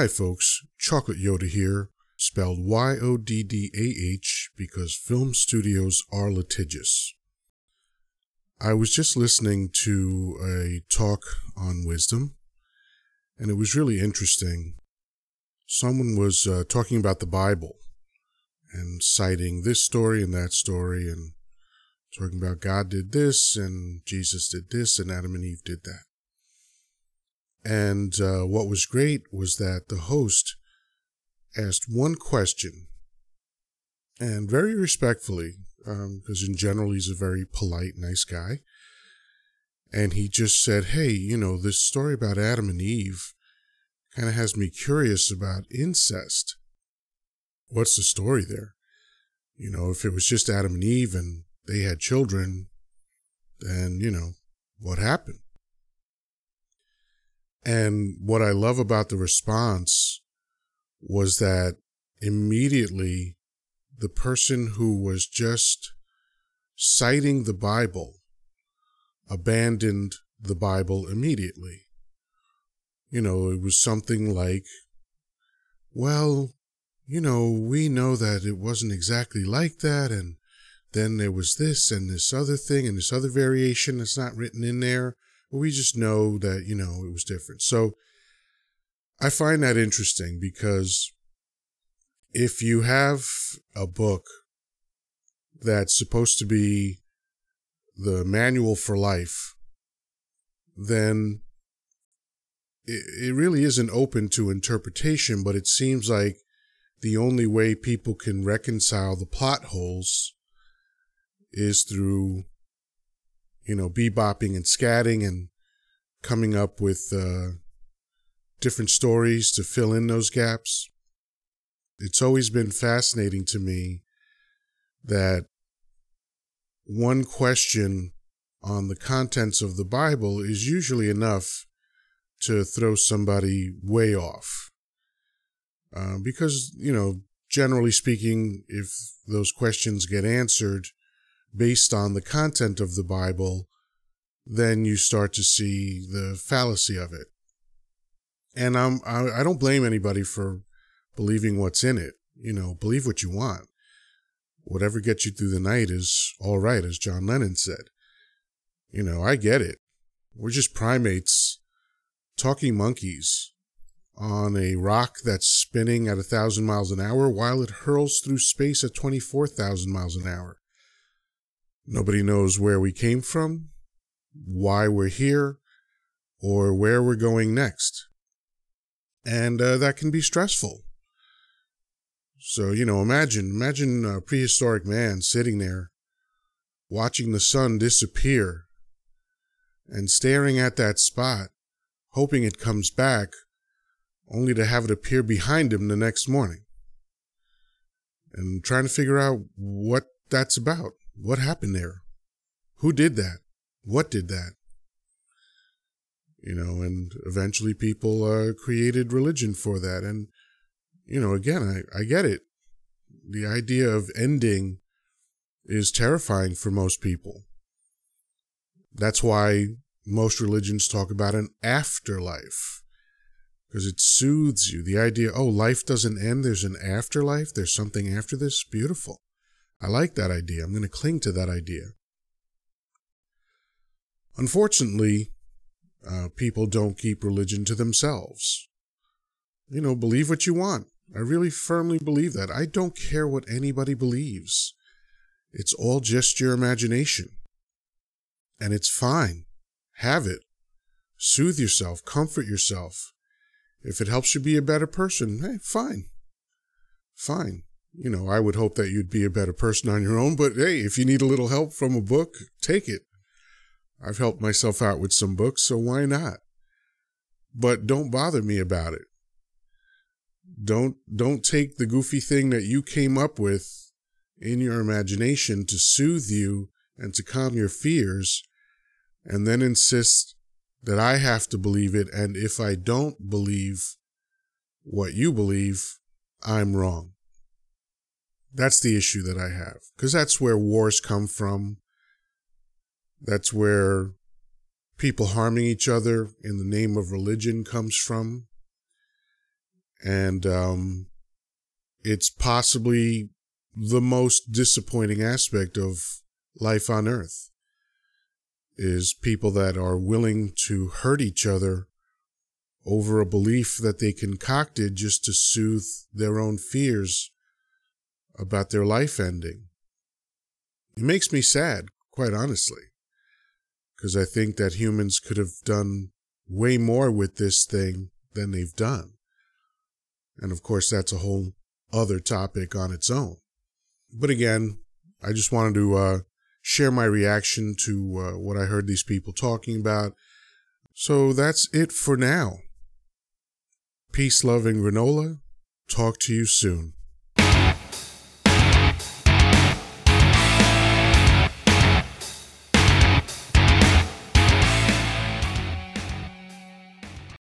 Hi, folks. Chocolate Yoddah here, spelled Y O D D A H because film studios are litigious. I was just listening to a talk on wisdom, and it was really interesting. Someone was uh, talking about the Bible and citing this story and that story and talking about God did this and Jesus did this and Adam and Eve did that. And uh, what was great was that the host asked one question and very respectfully, because um, in general he's a very polite, nice guy. And he just said, Hey, you know, this story about Adam and Eve kind of has me curious about incest. What's the story there? You know, if it was just Adam and Eve and they had children, then, you know, what happened? And what I love about the response was that immediately the person who was just citing the Bible abandoned the Bible immediately. You know, it was something like, well, you know, we know that it wasn't exactly like that, and then there was this and this other thing and this other variation that's not written in there. But we just know that, you know, it was different. So I find that interesting because if you have a book that's supposed to be the manual for life, then it, it really isn't open to interpretation, but it seems like the only way people can reconcile the plot holes is through, you know, bebopping and scatting and coming up with uh, different stories to fill in those gaps. It's always been fascinating to me that one question on the contents of the Bible is usually enough to throw somebody way off. Uh, because, you know, generally speaking, if those questions get answered based on the content of the Bible, then you start to see the fallacy of it. And I'm, I, I don't blame anybody for believing what's in it. You know, believe what you want. Whatever gets you through the night is all right, as John Lennon said. You know, I get it. We're just primates, talking monkeys on a rock that's spinning at a thousand miles an hour while it hurls through space at 24,000 miles an hour. Nobody knows where we came from, why we're here, or where we're going next. And uh, that can be stressful. So, you know, imagine, imagine a prehistoric man sitting there watching the sun disappear and staring at that spot, hoping it comes back, only to have it appear behind him the next morning. And trying to figure out what that's about. What happened there? Who did that? What did that? You know, and eventually people uh, created religion for that. And, you know, again, I, I get it. The idea of ending is terrifying for most people. That's why most religions talk about an afterlife because it soothes you. The idea, oh, life doesn't end, there's an afterlife, there's something after this. Beautiful. I like that idea. I'm going to cling to that idea. Unfortunately, uh, people don't keep religion to themselves. You know, believe what you want. I really firmly believe that. I don't care what anybody believes. It's all just your imagination. And it's fine. Have it. Soothe yourself, comfort yourself. If it helps you be a better person, hey, fine. Fine you know, I would hope that you'd be a better person on your own. But hey, if you need a little help from a book, take it. I've helped myself out with some books, so why not? But don't bother me about it. Don't don't take the goofy thing that you came up with in your imagination to soothe you and to calm your fears and then insist that I have to believe it and if I don't believe what you believe, I'm wrong. That's the issue that I have because that's where wars come from. That's where people harming each other in the name of religion comes from. And um, it's possibly the most disappointing aspect of life on earth is people that are willing to hurt each other over a belief that they concocted just to soothe their own fears about their life ending. It makes me sad, quite honestly, because I think that humans could have done way more with this thing than they've done. And of course, that's a whole other topic on its own. But again, I just wanted to uh, share my reaction to uh, what I heard these people talking about. So that's it for now. Peace loving granola. Talk to you soon.